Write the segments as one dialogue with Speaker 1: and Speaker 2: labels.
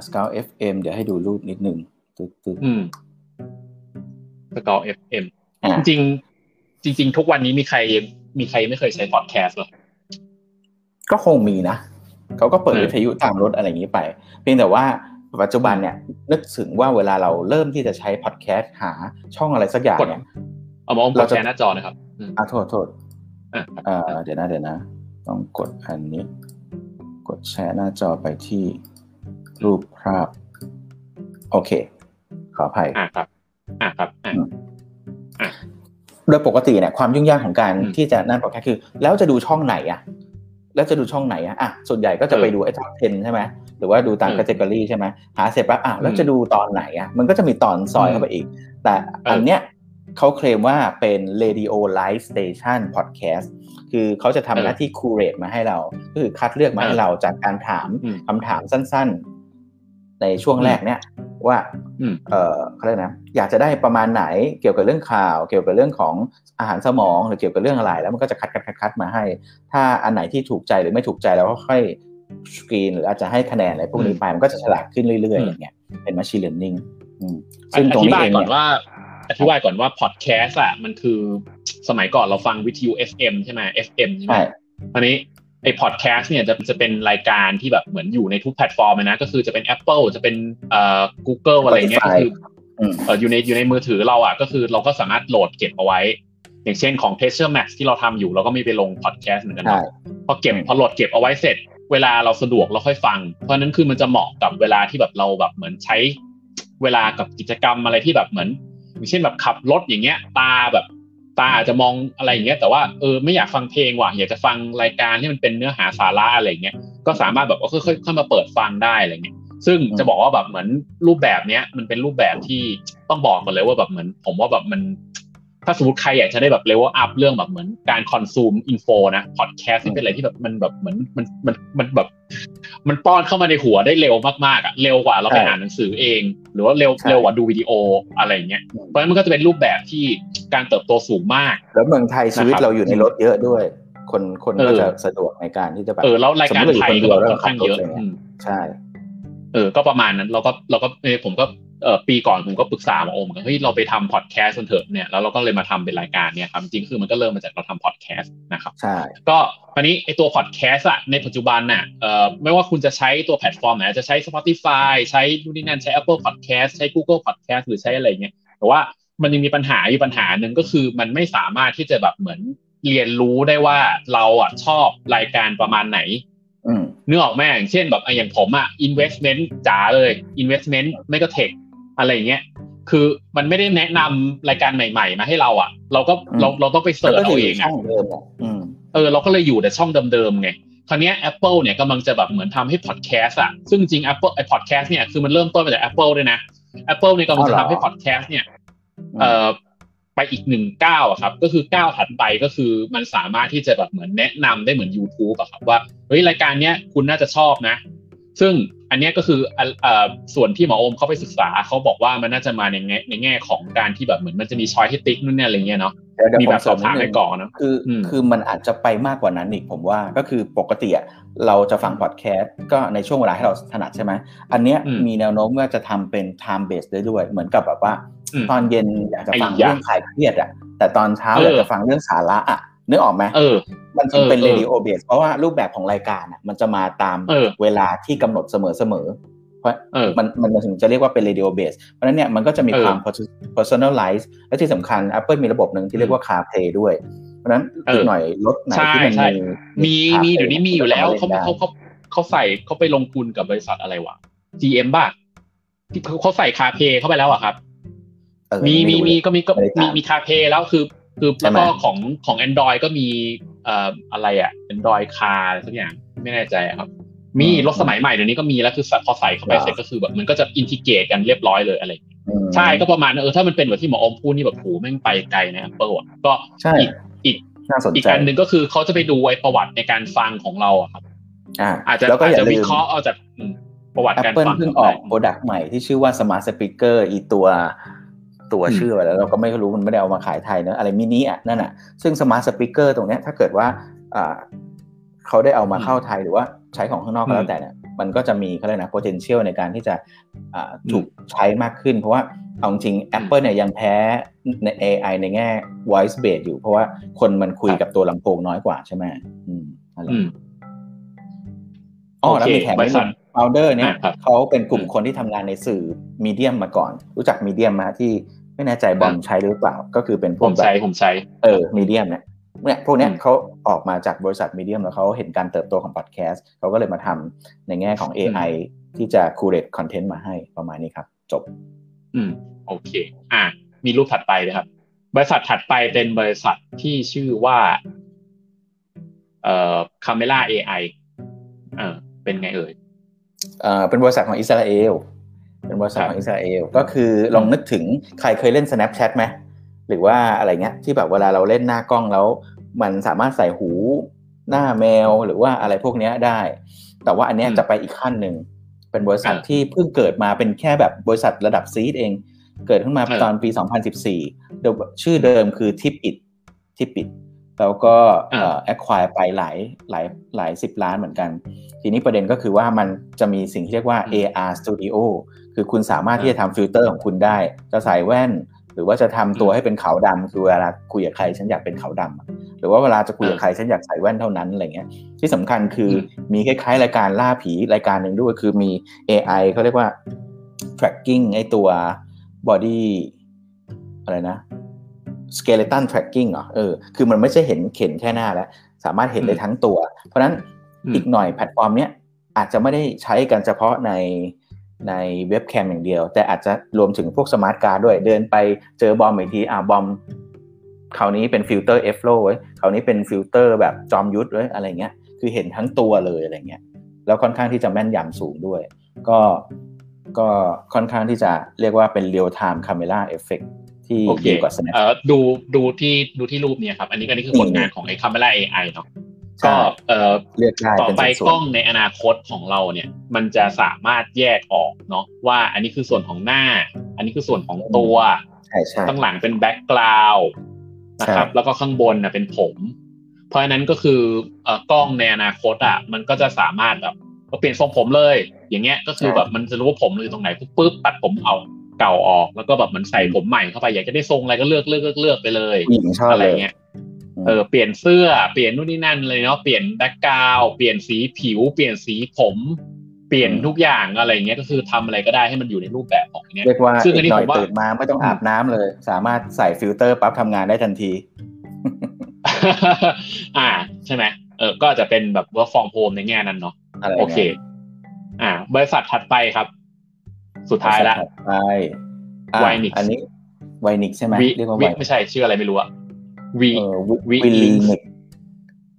Speaker 1: อ่า Scout FM เดี๋ยวให้ดูรูปนิดนึงตึ๊ดตึ๊ด
Speaker 2: อืมสกอร์เอฟเอ็ม
Speaker 1: อ่า
Speaker 2: จริงๆจริง ๆ ทุกวันนี้มีใครมีใครไม่เคยใช้พอดแคสต์หรอ
Speaker 1: ก็คงมีนะ เขาก็เปิด
Speaker 2: เออ
Speaker 1: วิทยุตามรถอะไรอย่างนี้ไป เพียงแต่ว่าปัจจุบันเนี่ย นึกถึงว่าเวลาเราเริ่มที่จะใช้พอดแคสต์หาช่องอะไรสักอย่าง
Speaker 2: กด
Speaker 1: เนี่ย
Speaker 2: เอามาอมก
Speaker 1: เรา
Speaker 2: ด
Speaker 1: จะ
Speaker 2: แชร์หน้าจอนะครับอืม
Speaker 1: อะโทษโทษ
Speaker 2: อะ
Speaker 1: เอ่อเดี๋ยวนะเดี๋ยวนะ ต้องกดอันนี้ กดแชร์หน้าจอไปที่ รูปภาพ โอเค ขออภัย
Speaker 2: อ่าครับ อ่าครับอ่า
Speaker 1: โดยปกติเนี่ยความยุ่งยากของการ
Speaker 2: อืม
Speaker 1: ที่จะนั่นพอดแคสต์คือ แล้วจะดูช่องไหนอะแล้วจะดูช่องไหนอะอะส่วนใหญ่ก็จะไป
Speaker 2: เออ
Speaker 1: ดูไอ้ top 10ใช่ไหมหรือว่าดูตาม
Speaker 2: เออ
Speaker 1: category ใช่ไหมหาเสร็จปั๊บอะแล้ว
Speaker 2: อืม
Speaker 1: จะดูตอนไหนอะมันก็จะมีตอนซอย
Speaker 2: อืม
Speaker 1: เข้าไปอีก แต่อันเนี้ยเขาเคลมว่าเป็น radio live station podcast คือเขาจะทำหน้าที่คูเรตมาให้เรา ก็คือคัดเลือกมาให้เราจากการถาม
Speaker 2: อืม
Speaker 1: คำถามสั้นๆ ในช่วงแรกเนี่ย ว่า
Speaker 2: อืม
Speaker 1: เออเขาเรียกนะอยากจะได้ประมาณไหนเกี่ยวกับเรื่องข่าว เกี่ยวกับเรื่องของอาหารสมองหรือเกี่ยวกับเรื่องอะไร แล้วมันก็จะคัดคัดคัดคัดมาให้ ถ้าอันไหนที่ถูกใจหรือไม่ถูกใจเราก็ค่อยสกรีนหรืออาจจะให้คะแนนอะไรพวกนี้ไปมันก็จะฉลาดขึ้นเรื่อยๆ
Speaker 2: อืม
Speaker 1: อย่างเงี้ยเป็น machine learning อืม
Speaker 2: อ
Speaker 1: ซึ่งตรง
Speaker 2: ธิ
Speaker 1: นี้
Speaker 2: บาย
Speaker 1: เอง
Speaker 2: ก่อน
Speaker 1: เนี่ย
Speaker 2: ว่าอธิบายก่อนว่าพอดแคสต์อะมันคือสมัยก่อนเราฟังวิทยุ FM ใช่ไหม FM ใช่ไหม
Speaker 1: ใช่
Speaker 2: อันนี้ ไอ้พอดแคสต์เนี่ยจะจะเป็นรายการที่แบบเหมือนอยู่ในทุกแพลตฟอร์มเลยนะ ก็คือจะเป็น Apple จะเป็นเอ่อ Google อะไรเงี้ยก็คือ
Speaker 1: อืม
Speaker 2: เอ่ออยู่ในอยู่ในมือถือเราอะก็คือเราก็สามารถโหลดเก็บเอาไว้ อย่างเช่นของ t e s t e r Max ที่เราทำอยู่เราก็มีไปลงพอดแคสต์เหมือนกัน
Speaker 1: ใช่
Speaker 2: เนาะพอเก็บ
Speaker 1: อืม
Speaker 2: พอโหลดเก็บเอาไว้เสร็จ เวลาเราสะดวกเราค่อยฟัง เพราะฉะนั้นคือมันจะเหมาะกับเวลาที่แบบเราแบบเหมือนใช้ เวลากับกิจกรรมอะไรที่แบบเหมือนอย่างเช่นแบบขับรถอย่างเงี้ยตาแบบ ตาอาจจะมองอะไรอย่างเงี้ยแต่ว่าเออไม่อยากฟังเพลงว่ะอยากจะฟังรายการที่มันเป็นเนื้อหาสาระอะไรเงี้ยก็สามารถแบบว่าค่อยๆค่อยมาเปิดฟังได้อะไรเงี้ยซึ่งจะบอกว่าแบบเหมือนรูปแบบเนี้ยมันเป็นรูปแบบที่ต้องบอกก่อนเลยว่าแบบเหมือน ผมว่าแบบมัน ถ้าสมมติใครอยากจะได้แบบ level up เรื่องแบบเหมือนการ consume info นะพอดแคสต์นี่เป็นอะไรที่แบบมันแบบเหมือนมันมันมันแบบ มันป้อนเข้ามาในหัวได้เร็วมากๆอะเร็วกว่าเราไป
Speaker 1: ใช่
Speaker 2: อ่านหนังสือเอง หรือว่าเร็ว
Speaker 1: ใช่
Speaker 2: เร็วกว่าดูวิดีโออะไรอย่างเงี้ย
Speaker 1: อืม
Speaker 2: เพราะฉะนั้นมันก็จะเป็นรูปแบบที่การเติบโตสูงมาก
Speaker 1: แล้วเมืองไทยชีวิต
Speaker 2: นะครับ
Speaker 1: เราอยู่ในรถเยอะด้วย คนคน
Speaker 2: เออ
Speaker 1: ก็จะสะดวกในการที่จะแบบ
Speaker 2: เออแล้วรายการ
Speaker 1: สมมุติ
Speaker 2: ไทย
Speaker 1: เรา
Speaker 2: ก็
Speaker 1: อยู่
Speaker 2: แบบ
Speaker 1: คน
Speaker 2: ค่อน
Speaker 1: เดียว
Speaker 2: ข้างเยอะ
Speaker 1: แล้วเราขับรถอะไรเงี้ย
Speaker 2: อืม
Speaker 1: ใช่
Speaker 2: เออ ก็ประมาณนั้นเราก็เราก็เออผมก็เออ ปีก่อนผมก็ปรึกษาหมาโอมกันเฮ้ยเราไปทำพอดแคสต์กันเถอะเนี่ยแล้วเราก็เลยมาทำเป็นรายการเนี่ยครับจริงๆคือมันก็เริ่มมาจากเราทำพอดแคสต์นะครับ
Speaker 1: ใช่
Speaker 2: ก็คราวนี้ไอตัวพอดแคสต์อะในปัจจุบันน่ะเอ่อไม่ว่าคุณจะใช้ตัวแพลตฟอร์มไหนจะใช้ Spotify ใช้นู่นนี่นั่นใช้ Apple Podcast ใช้ Google Podcast หรือใช้อะไรเงี้ยแต่ว่ามันยังมีปัญหาอยู่ปัญหาหนึ่งก็คือมันไม่สามารถที่จะแบบเหมือนเรียนรู้ได้ว่าเราอะชอบรายการประมาณไหน
Speaker 1: อืม
Speaker 2: นึกออกไหมอย่างเช่นแบบอะอย่างผมอะ investment จ๋าเลย investment ไม่ก็ tech อะไรอย่างเงี้ยคือมันไม่ได้แนะนำรายการใหม่ ๆ มาให้เราอะ เราก็
Speaker 1: อืม
Speaker 2: เราเราต้องไป search
Speaker 1: ก็
Speaker 2: เอา
Speaker 1: จะอ
Speaker 2: เอยู่ง
Speaker 1: ช่
Speaker 2: อะ
Speaker 1: องเดิมอะอืม
Speaker 2: เออ เราก็เลยอยู่แต่ช่องเดิมๆไงคราวเนี้ย Apple เนี่ยกำลังจะแบบเหมือนทำให้พอดแคสต์อะซึ่งจริง Apple ไอพอดแคสต์เนี่ยคือมันเริ่มต้นมาจาก Apple ด้วยนะ Apple เนี่ยกำลังจะทำให้พอดแคสต์เนี่ยเอ่อไปอีกหนึ่งก้าวอะครับ ก็คือก้าวถัดไปก็คือมันสามารถที่จะแบบเหมือนแนะนำได้เหมือน YouTube อะครับว่าเฮ้ยรายการเนี้ยคุณน่าจะชอบนะ ซึ่ง อันเนี้ยก็คืออะเอ่อส่วนที่หมอโอมเขาไปศึกษาเขาบอกว่ามันน่าจะมาในแง่ในแง่ของการที่แบบเหมือนมันจะมี choice ให้ติ๊กนู่นเนี่ยอะไรเงี้ยเนาะ
Speaker 1: เดี๋ยวเดี๋ยว
Speaker 2: มี
Speaker 1: ผ
Speaker 2: แบบสอบถาม
Speaker 1: เสริ
Speaker 2: ให้
Speaker 1: นิดนึง
Speaker 2: ก่อนเนาะ
Speaker 1: คืออ
Speaker 2: ม
Speaker 1: คือมันอาจจะไปมากกว่านั้นอีกผมว่าก็คือปกติอะเราจะฟังพอดแคสต์ก็ในช่วงเวลาที่เราถนัดใช่ไหมอันเนี้ย
Speaker 2: อืม
Speaker 1: มีแนวโน้มว่าจะทำเป็น time based ได้ด้วย เหมือนกับแบบว่า
Speaker 2: อืม
Speaker 1: ตอนเย็นอยากจะฟัง
Speaker 2: ไอ้ยะ
Speaker 1: เรื่องคลายเครียดอะแต่ตอนเช้า
Speaker 2: เออ
Speaker 1: อ
Speaker 2: อ
Speaker 1: ยากจะฟังเรื่องสาระอะนึกออกไหม
Speaker 2: เออ
Speaker 1: มันจึงเป็น
Speaker 2: เออเออ
Speaker 1: radio base เพราะว่ารูปแบบของรายการอะมันจะมาตาม
Speaker 2: เออ
Speaker 1: เวลาที่กำหนดเสมอเสมอเพราะ
Speaker 2: เออ
Speaker 1: มันมันถึงจะเรียกว่าเป็น radio base เพราะฉะนั้นเนี่ยมันก็จะมี
Speaker 2: เออ
Speaker 1: ความ personalize และที่สำคัญ Apple มีระบบหนึ่งที่เรียกว่า CarPlay ด้วย เพราะฉะนั้น
Speaker 2: เอออี
Speaker 1: อีกหน่อยรถไหน
Speaker 2: ใช่
Speaker 1: ที่มัน
Speaker 2: ใช่
Speaker 1: มี
Speaker 2: มีมี
Speaker 1: CarPlay
Speaker 2: เดี๋ยวนี้มีอยู่แล้วเขา
Speaker 1: ก็
Speaker 2: เขา
Speaker 1: ล่นได้
Speaker 2: เขาเขาใส่เขาไปลงทุนกับบริษัทอะไรวะ GM บ้าที่เขาเขาใส่คาเพเข้าไปแล้วอะครับ
Speaker 1: เออ
Speaker 2: มีมี
Speaker 1: ไรู้
Speaker 2: มีก็มีก็
Speaker 1: ไม่ได้
Speaker 2: มี
Speaker 1: ตาม
Speaker 2: มีคาเพแล้วคือ คือ
Speaker 1: ใช่
Speaker 2: แล้ว
Speaker 1: ไหม
Speaker 2: ก็ของของ Android ก็มีเอ่ออะไรอะ Android Car อะไรสักอย่างไม่แน่ใจอะครับ มีรถสมัยใหม่เดี๋ยวนี้ก็มีแล้วคือพอใส่เข้าไปเสร็จก็คือแบบมันก็จะอินทิเกรตกันเรียบร้อยเลยอะไรอย่างเงี้ย
Speaker 1: อืม
Speaker 2: ใช่ก็ประมาณนั้นเออถ้ามันเป็นแบบที่หมออมพูดนี่แบบโหแม่งไปไกลนะ Apple อะก็
Speaker 1: ใช่
Speaker 2: อีกอีก
Speaker 1: น่าสน
Speaker 2: อีก
Speaker 1: ใจ
Speaker 2: อันหนึ่งก็คือเขาจะไปดูไอ้ประวัติในการฟังของเราอะครับ
Speaker 1: อ่า
Speaker 2: อาจจะ
Speaker 1: แล้วก็
Speaker 2: อาจ
Speaker 1: อย่า
Speaker 2: จะ
Speaker 1: ลื
Speaker 2: วิ
Speaker 1: ม
Speaker 2: เคราะห์เอาจากอืมประวัติการ
Speaker 1: Apple
Speaker 2: ฟัง
Speaker 1: เพิ่ง
Speaker 2: ข
Speaker 1: อ
Speaker 2: อ
Speaker 1: อก product ใหม่ที่ชื่อว่า Smart Speaker อีตัว ตัว
Speaker 2: อืม
Speaker 1: ชื่ออะไรแล้วเราก็ไม่รู้มันไม่ได้เอามาขายไทยเนอะอะไรมินิอะนั่นอะซึ่ง Smart Speaker ตรงเนี้ยถ้าเกิดว่าอ่าเขาได้เอามาเข้าไทยหรือว่าใช้ของข้างนอกก็แล้วแต่เนี่ยมันก็จะมีเขาเรียกนะ potential ในการที่จะถูกใช้มากขึ้น เพราะว่าเอาจริง Apple เนี่ยยังแพ้ใน AI ในแง่ voice based อยู่ เพราะว่าคนมันคุยกับตัวลำโพงน้อยกว่าใช่ไหมอืมอะไรอ๋อแล้วมีแถมด้วยโฟลเดอร์เนี่ยเขาเป็นกลุ่มคนที่ทำงานในสื่อมีเดียมมาก่อน รู้จักมีเดียมมาที่ ไม่แน่ใจบอมใช้หรือเปล่า ก็คือเป็นพวก
Speaker 2: ผมใช้ผมใช้
Speaker 1: เออมีเดียมเนี่ยเนี่ยพวกเนี้ยเขาออกมาจากบริษัทมีเดียมแล้วเขาเห็นการเติบโตของพอดแคสต์เขาก็เลยมาทำในแง่ของ AI ที่จะคูเรตคอนเทนต์มาให้ประมาณนี้ครับ จบ
Speaker 2: อืม โอเค อะมีรูปถัดไปเลยครับ บริษัทถัดไปเป็นบริษัทที่ชื่อว่า เอ่อคาเมล่าเอไออ่าเป็นไงเอ่ย
Speaker 1: เอ่อเป็นบริษัทของอิสราเอล เป็นบริษัทของอิสราเอลก็คือลองนึกถึงใครเคยเล่น Snapchat ไหมหรือว่าอะไรเงี้ยที่แบบเวลาเราเล่นหน้ากล้องแล้ว มันสามารถใส่หูหน้าแมวหรือว่าอะไรพวกนี้ได้ แต่ว่าอันนี้จะไปอีกขั้นหนึ่งเป็นบริษัทที่เพิ่งเกิดมาเป็นแค่แบบบริษัทระดับ seed เอง เกิดขึ้นมาตอนปี 2014ชื่อเดิมคือทิปอิดทิปอิด แล้วก็ acquire ไปหลายหลายหลายสิบล้านเหมือนกัน ทีนี้ประเด็นก็คือว่ามันจะมีสิ่งที่เรียกว่า AR Studio คือคุณสามารถที่จะทำฟิลเตอร์ของคุณได้ จะใส่แว่น หรือว่าจะทำตัวให้เป็นขาวดำคือเวลาคุยกับใครฉันอยากเป็นขาวดำหรือว่าเวลาจะคุยกับใครฉันอยากใส่แว่นเท่านั้นอะไรเงี้ย ที่สำคัญคือมีคล้ายๆ รายการล่าผีรายการหนึ่งด้วยคือมี AI เขาเรียกว่า tracking ไอตัว body อะไรนะ skeleton tracking เหรอเออคือมันไม่ใช่เห็นเข็นแค่หน้าแล้ว สามารถเห็นได้ทั้งตัว เพราะนั้นอีกหน่อยแพลตฟอร์มเนี้ยอาจจะไม่ได้ใช้กันเฉพาะในในเว็บแคมอย่างเดียว แต่อาจจะรวมถึงพวก smart card ด้วยเดินไปเจอบอมอีกทีอ่าบอมคราวนี้เป็นฟิลเตอร์เอฟโลไว้คราวนี้เป็นฟิลเตอร์แบบจอมยุทธไว้อะไรเงี้ย คือเห็นทั้งตัวเลยอะไรเงี้ยแล้วค่อนข้างที่จะแม่นยำสูงด้วย ก็ก็ค่อนข้างที่จะเรียกว่าเป็น real-time camera effect ที่ดีกว่า Snap
Speaker 2: เอ่อดูดูที่ดูที่รูปเนี่ยครับ อันนี้ก็นี่คือผลงานของไอ้ camera AI เนาะก็เอ่อ
Speaker 1: เลือกได้
Speaker 2: ต่อไปกล้องในอนาคตของเราเนี่ย มันจะสามารถแยกออกเนาะว่าอันนี้คือส่วนของหน้า อันนี้คือส่วนของตัวข้างหลังเป็น background นะครับ แล้วก็ข้างบนนะเป็นผม เพราะฉะนั้นก็คือเอ่อกล้องในอนาคตอะ มันก็จะสามารถแบบเปลี่ยนทรงผมเลย อย่างเงี้ยก็คือแบบมันจะรู้ว่าผมอยู่ตรงไหนปุ๊บตัดผมเอา เก่าออก แล้วก็แบบมันใส่ผมใหม่เข้าไปอยากจะได้ทรงอะไรก็เลือกเลือกเลือกไปเลยอะไรเงี้ยเออเปลี่ยนเสื้อเปลี่ยนนู่นนี่นั่นเลยเนาะเปลี่ยน background เปลี่ยนสีผิว เปลี่ยนสีผม เปลี่ยนทุกอย่างอะไรเงี้ยก็คือทำอะไรก็ได้ให้มันอยู่ในรูปแบบของเนี้ย
Speaker 1: เรียกว่าซึ่งอันนี้ผมว่าตื่นมาไม่ต้องอาบน้ำเลย สามารถใส่ฟิลเตอร์ปั๊บทำงานได้ทันที
Speaker 2: อ่าใช่ไหมเออก็จะเป็นแบบว่า from home ในแง่นั้นเนาะโอเค อ่า บริษัทถัดไปครับ สุดท้ายละ
Speaker 1: ไปไวนิกอันนี้ไวนิกใช่ไหม
Speaker 2: เรียกว่าไวไม่ใช่ชื่ออะไรไม่รู้อะวี
Speaker 1: วีลีนิก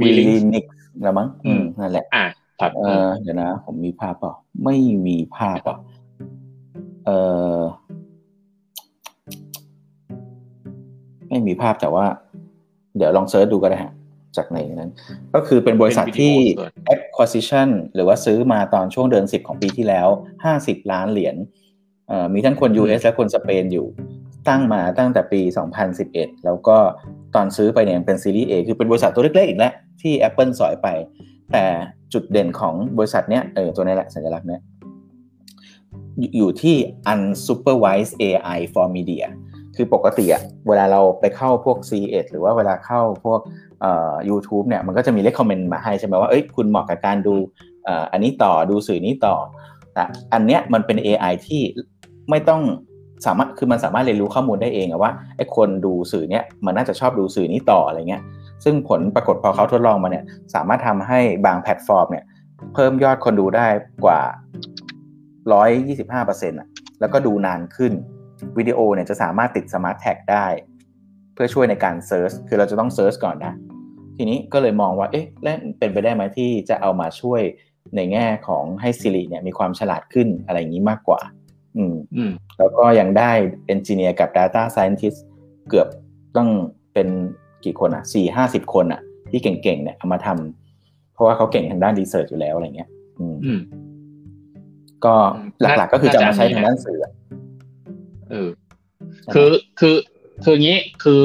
Speaker 1: Vilynx แล้วมั้งอืมนั่นแหละ
Speaker 2: อ่าครับ
Speaker 1: เออเดี๋ยวนะ ผมมีภาพเปล่าไม่มีภาพอะเออไม่มีภาพแต่ว่า เดี๋ยวลอง search ดูก็ได้ฮะ จากในนั้น ก็คือเป็นบริษัทที่ acquisition หรือว่าซื้อมาตอนช่วงเดือนสิบของปีที่แล้วห้าสิบล้านเหรียญมีทั้งคน US และคนสเปนอยู่ ตั้งมาตั้งแต่ปี 2011 แล้วก็ตอนซื้อไปเนี่ยเป็นซีรีส์ A คือเป็นบริษัทตัวเล็กๆอีกแล้วที่ Apple สอยไป แต่จุดเด่นของบริษัทเนี้ยเออตัวนี้แหละสัญลักษณ์เนี้ยอยู่ที่ unsupervised AI for media คือปกติอะเวลาเราไปเข้าพวก c 1หรือว่าเวลาเข้าพวกเอ่อ YouTube เนี่ยมันก็จะมี recommend มาให้ใช่ไหมว่าเอ้ยคุณเหมาะกับการดูเอ่ออันนี้ต่อดูสื่อนี้ต่อแต่อันเนี้ยมันเป็น AI ที่ไม่ต้องสามารถคือมันสามารถเรียนรู้ข้อมูลได้เองว่าไอ้คนดูสื่อเนี้ยมันน่าจะชอบดูสื่อนี้ต่ออะไรเงี้ยซึ่งผลปรากฏพอเขาทดลองมาเนี่ยสามารถทำให้บางแพลตฟอร์มเนี่ยเพิ่มยอดคนดูได้กว่า 125%อะแล้วก็ดูนานขึ้น วิดีโอเนี่ยจะสามารถติด smart tag ได้ เพื่อช่วยในการ search คือเราจะต้อง search ก่อนนะ ทีนี้ก็เลยมองว่าเอ๊ะแล้วเป็นไปได้ไหมที่จะเอามาช่วยในแง่ของให้ Siri เนี่ยมีความฉลาดขึ้นอะไรอย่างนี้มากกว่า อืมอืมแล้วก็ยังได้เอนจิเนียร์กับ Data Scientist เกือบต้องเป็นกี่คนอะสี่ห้าสิบคนอะ ที่เก่งๆเนี่ยเอามาทำเพราะว่าเขาเก่งทางด้านรีเสิร์ชอยู่แล้วอะไรเงี้ย อืมก็หลักๆก็คือจะมาใช้ทางด้านสื่อ
Speaker 2: เออ คือคือคืองี้คือ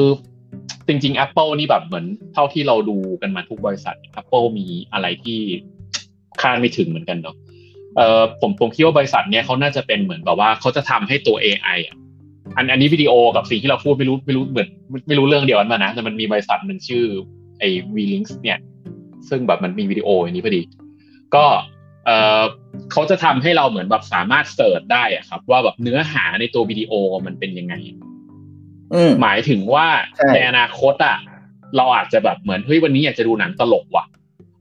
Speaker 2: จริงๆ Apple นี่แบบเหมือนเท่าที่เราดูกันมาทุกบริษัท Apple มีอะไรที่คาดไม่ถึงเหมือนกันเนาะเออผมผมคิดว่าบริษัทเนี้ยเขาน่าจะเป็นเหมือนแบบว่าเขาจะทำให้ตัว AI อะอันอันนี้วิดีโอกับสิ่งที่เราพูดไม่รู้ไม่รู้เหมือนไม่รู้เรื่องเดียวกันมานะแต่มันมีบริษัทหนึ่งชื่อไอ้ V-Links เนี่ย ซึ่งแบบมันมีวิดีโออย่างนี้พอดี ก็ เออเขาจะทำให้เราเหมือนแบบสามารถเสิร์ชได้อะครับ ว่าแบบเนื้อหาในตัววิดีโอมันเป็นยังไงหมายถึงว่าในอนาคตอะเราอาจจะแบบเหมือนเฮ้ยวันนี้อยากจะดูหนังตลกว่ะ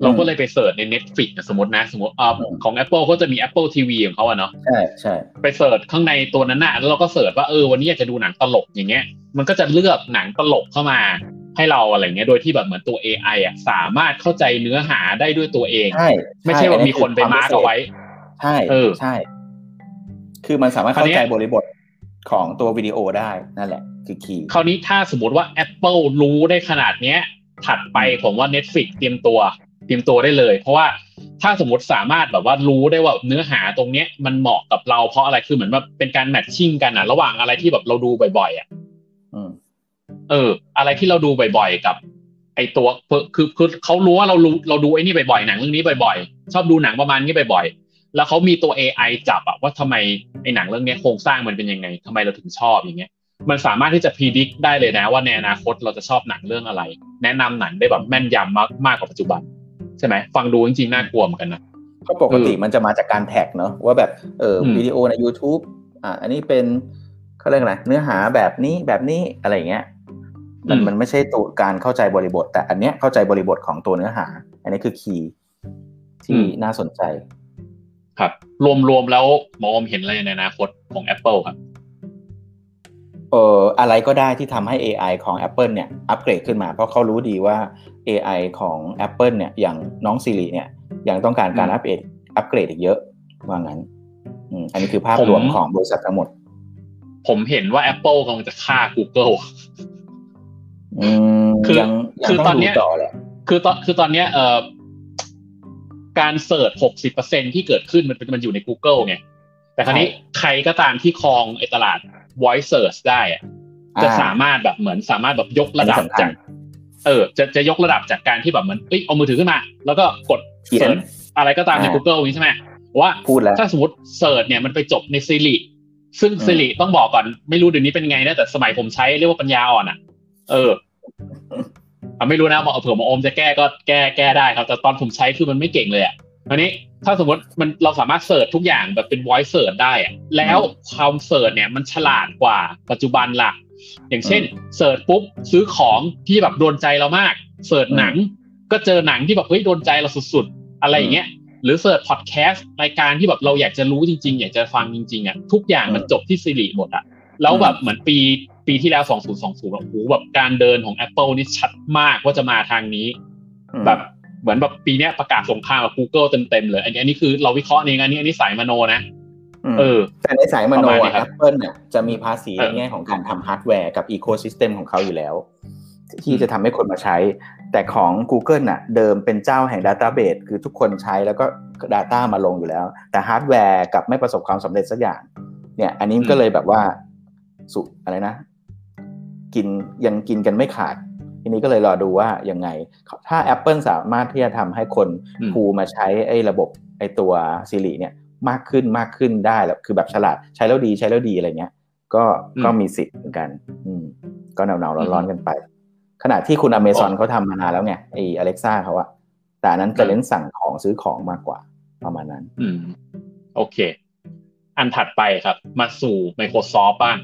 Speaker 2: เราก็เลยไปเสิร์ชใน Netflix สมมตินะ สมมติอของ Apple ก็จะมี Apple TV ของเขาอะเนาะ
Speaker 1: ใช่ใช่
Speaker 2: ไป search ข้างในตัวนั้นน่ะแล้วเราก็ search ว่าเออวันนี้อยากจะดูหนังตลกอย่างเงี้ย มันก็จะเลือกหนังตลกเข้ามา ให้เราอะไรเงี้ยโดยที่แบบเหมือนตัว AI อะสามารถเข้าใจเนื้อหาได้ด้วยตัวเอง
Speaker 1: ใช่
Speaker 2: ไม่ใช่ว่ามีคนไป mark เอาไว้
Speaker 1: ใช่เออใช่ คือมันสามารถเข้าใจบริบทของตัววิดีโอได้นั่นแหละ คือคีย์
Speaker 2: คราวนี้ถ้าสมมติว่า Apple รู้ได้ขนาดเนี้ย ถัดไปผมว่า Netflix เตรียมตัวเตรียมตัวได้เลย เพราะว่าถ้าสมมติสามารถแบบว่ารู้ได้ว่าเนื้อหาตรงเนี้ยมันเหมาะกับเราเพราะอะไรคือเหมือนว่าเป็นการแมทชิ่งกันอะระหว่างอะไรที่แบบเราดูบ่อยๆอะ เออ อะไรที่เราดูบ่อยๆกับ ไอตัวคือคือเขารู้ว่าเรารู้เราดูไอ้นี่บ่อยๆหนังเรื่องนี้บ่อยๆ ชอบดูหนังประมาณนี้บ่อยๆ แล้วเขามีตัว AI จับอะว่าทำไมไอหนังเรื่องนี้โครงสร้างมันเป็นยังไงทำไมเราถึงชอบอย่างเงี้ยมันสามารถที่จะพิจิตรได้เลยนะ ว่าในอนาคตเราจะชอบหนังเรื่องอะไร แนะนำหนังได้แบบแม่นยำมากมากกว่าปัจจุบัน ใช่ไหมฟังดูจริงๆน่ากลัวเหมือนกันนะ
Speaker 1: ก็ปกติมันจะมาจากการแท็กเนาะว่าแบบเออวิดีโอใน YouTube อ่าอันนี้เป็นเขาเรียกอะไรเนื้อหาแบบนี้แบบนี้อะไรเงี้ย มันมันไม่ใช่ตัวการเข้าใจบริบท แต่อันเนี้ยเข้าใจบริบทของตัวเนื้อหา อันนี้คือคีย์ที่น่าสนใจ
Speaker 2: ครับ รวมๆแล้วมองเห็นอะไรในอนาคตของ Apple ครับ
Speaker 1: เอออะไรก็ได้ที่ทำให้ AI ของ Apple เนี่ยอัปเกรดขึ้นมา เพราะเขารู้ดีว่า AI ของ Apple เนี่ยอย่างน้อง Siri เนี่ยยังต้องการการอัปเกรดอัปเกรดอีกเยอะว่างั้นอันนี้คือภาพรวมของบริษัททั้งหมด
Speaker 2: ผมเห็นว่า Apple กำลังจะฆ่า Google
Speaker 1: คือ
Speaker 2: คือตอนนี้คือตอนคือตอนเนี้ยเอ่อการเสิร์ชหกสิบเปอร์เซ็นที่เกิดขึ้นมันมันอยู่ใน Google ไงแต่คราวนี้ใครก็ตามที่ครองไอ้ตลาด voice search ได้อะจะสามารถแบบเหมือนสามารถแบบยกระดับจากเออ จะจะยกระดับจากการที่แบบเหมือนเอ้ยเอามือถือขึ้นมา แล้วก็กดเสิร์ชอะไรก็ตามใน Google นี้ใช่ไหมว่าถ้าสมมติเสิร์ชเนี่ยมันไปจบในซิริซึ่งซิริต้องบอกก่อนไม่รู้เดี๋ยวนี้เป็นไงนะแต่สมัยผมใช้เรียกว่าปัญญาอ่อนอะ เออไม่รู้นะเผื่อมาโอมจะแก้ก็แก้แก้ได้ครับ แต่ตอนผมใช้คือมันไม่เก่งเลยอะอันนี้ถ้าสมมติมันเราสามารถ search ทุกอย่างแบบเป็น voice search ได้อะแล้วความ search เนี่ยมันฉลาดกว่าปัจจุบันล่ะ อย่างเช่น search ปุ๊บซื้อของที่แบบโดนใจเรามาก search หนัง ก็เจอหนังที่แบบเฮ้ยโดนใจเราสุดๆ อะไรอย่างเงี้ยหรือ search พอดแคสต์รายการที่แบบเราอยากจะรู้จริงๆ อยากจะฟังจริงๆอะทุกอย่างมันจบที่ Siri หมดอะแล้วแบบเหมือนปี ปีที่แล้ว 2020แบบโอ้โหแบบการเดินของ Apple นี่ชัดมากว่าจะมาทางนี้ แบบเหมือนแบบปีนี้ประกาศสงครามกับ Google เต็มๆเลย อันนี้อันนี้คือเราวิเคราะห์เองอันนี้อันนี้สายมโนนะเออ
Speaker 1: แต่ในสายมโนแอปเปิลเนี่ยจะมีภาษีในแง่ของการทำฮาร์ดแวร์กับ ecosystem ของเขาอยู่แล้ว ที่จะทำให้คนมาใช้ แต่ของ Google น่ะ เดิมเป็นเจ้าแห่ง Database คือทุกคนใช้แล้วก็ Data มาลงอยู่แล้ว แต่ฮาร์ดแวร์กับไม่ประสบความสำเร็จสักอย่าง เนี่ย อันนี้ก็เลยแบบว่าสุอะไรนะ กินยังกินกันไม่ขาด ทีนี้ก็เลยรอดูว่ายังไง ถ้า Apple สามารถที่จะทำให้คนภูมาใช้ไอ้ระบบไอ้ตัว Siri เนี่ยมากขึ้นมากขึ้นได้แล้วคือแบบฉลาดใช้แล้วดีใช้แล้วดีอะไรเงี้ย ก็ก็มีสิทธิ์เหมือนกัน อืม ก็หนาวๆร้อนๆกันไป ขณะที่คุณอเมซอนเขาทำมานานแล้วไงไอ้ Alexa เขาอะแต่นั้นจะเล่นสั่งของซื้อของมากกว่า ประมาณนั้น
Speaker 2: อืม โอเค อันถัดไปครับ มาสู่ Microsoft บ้าง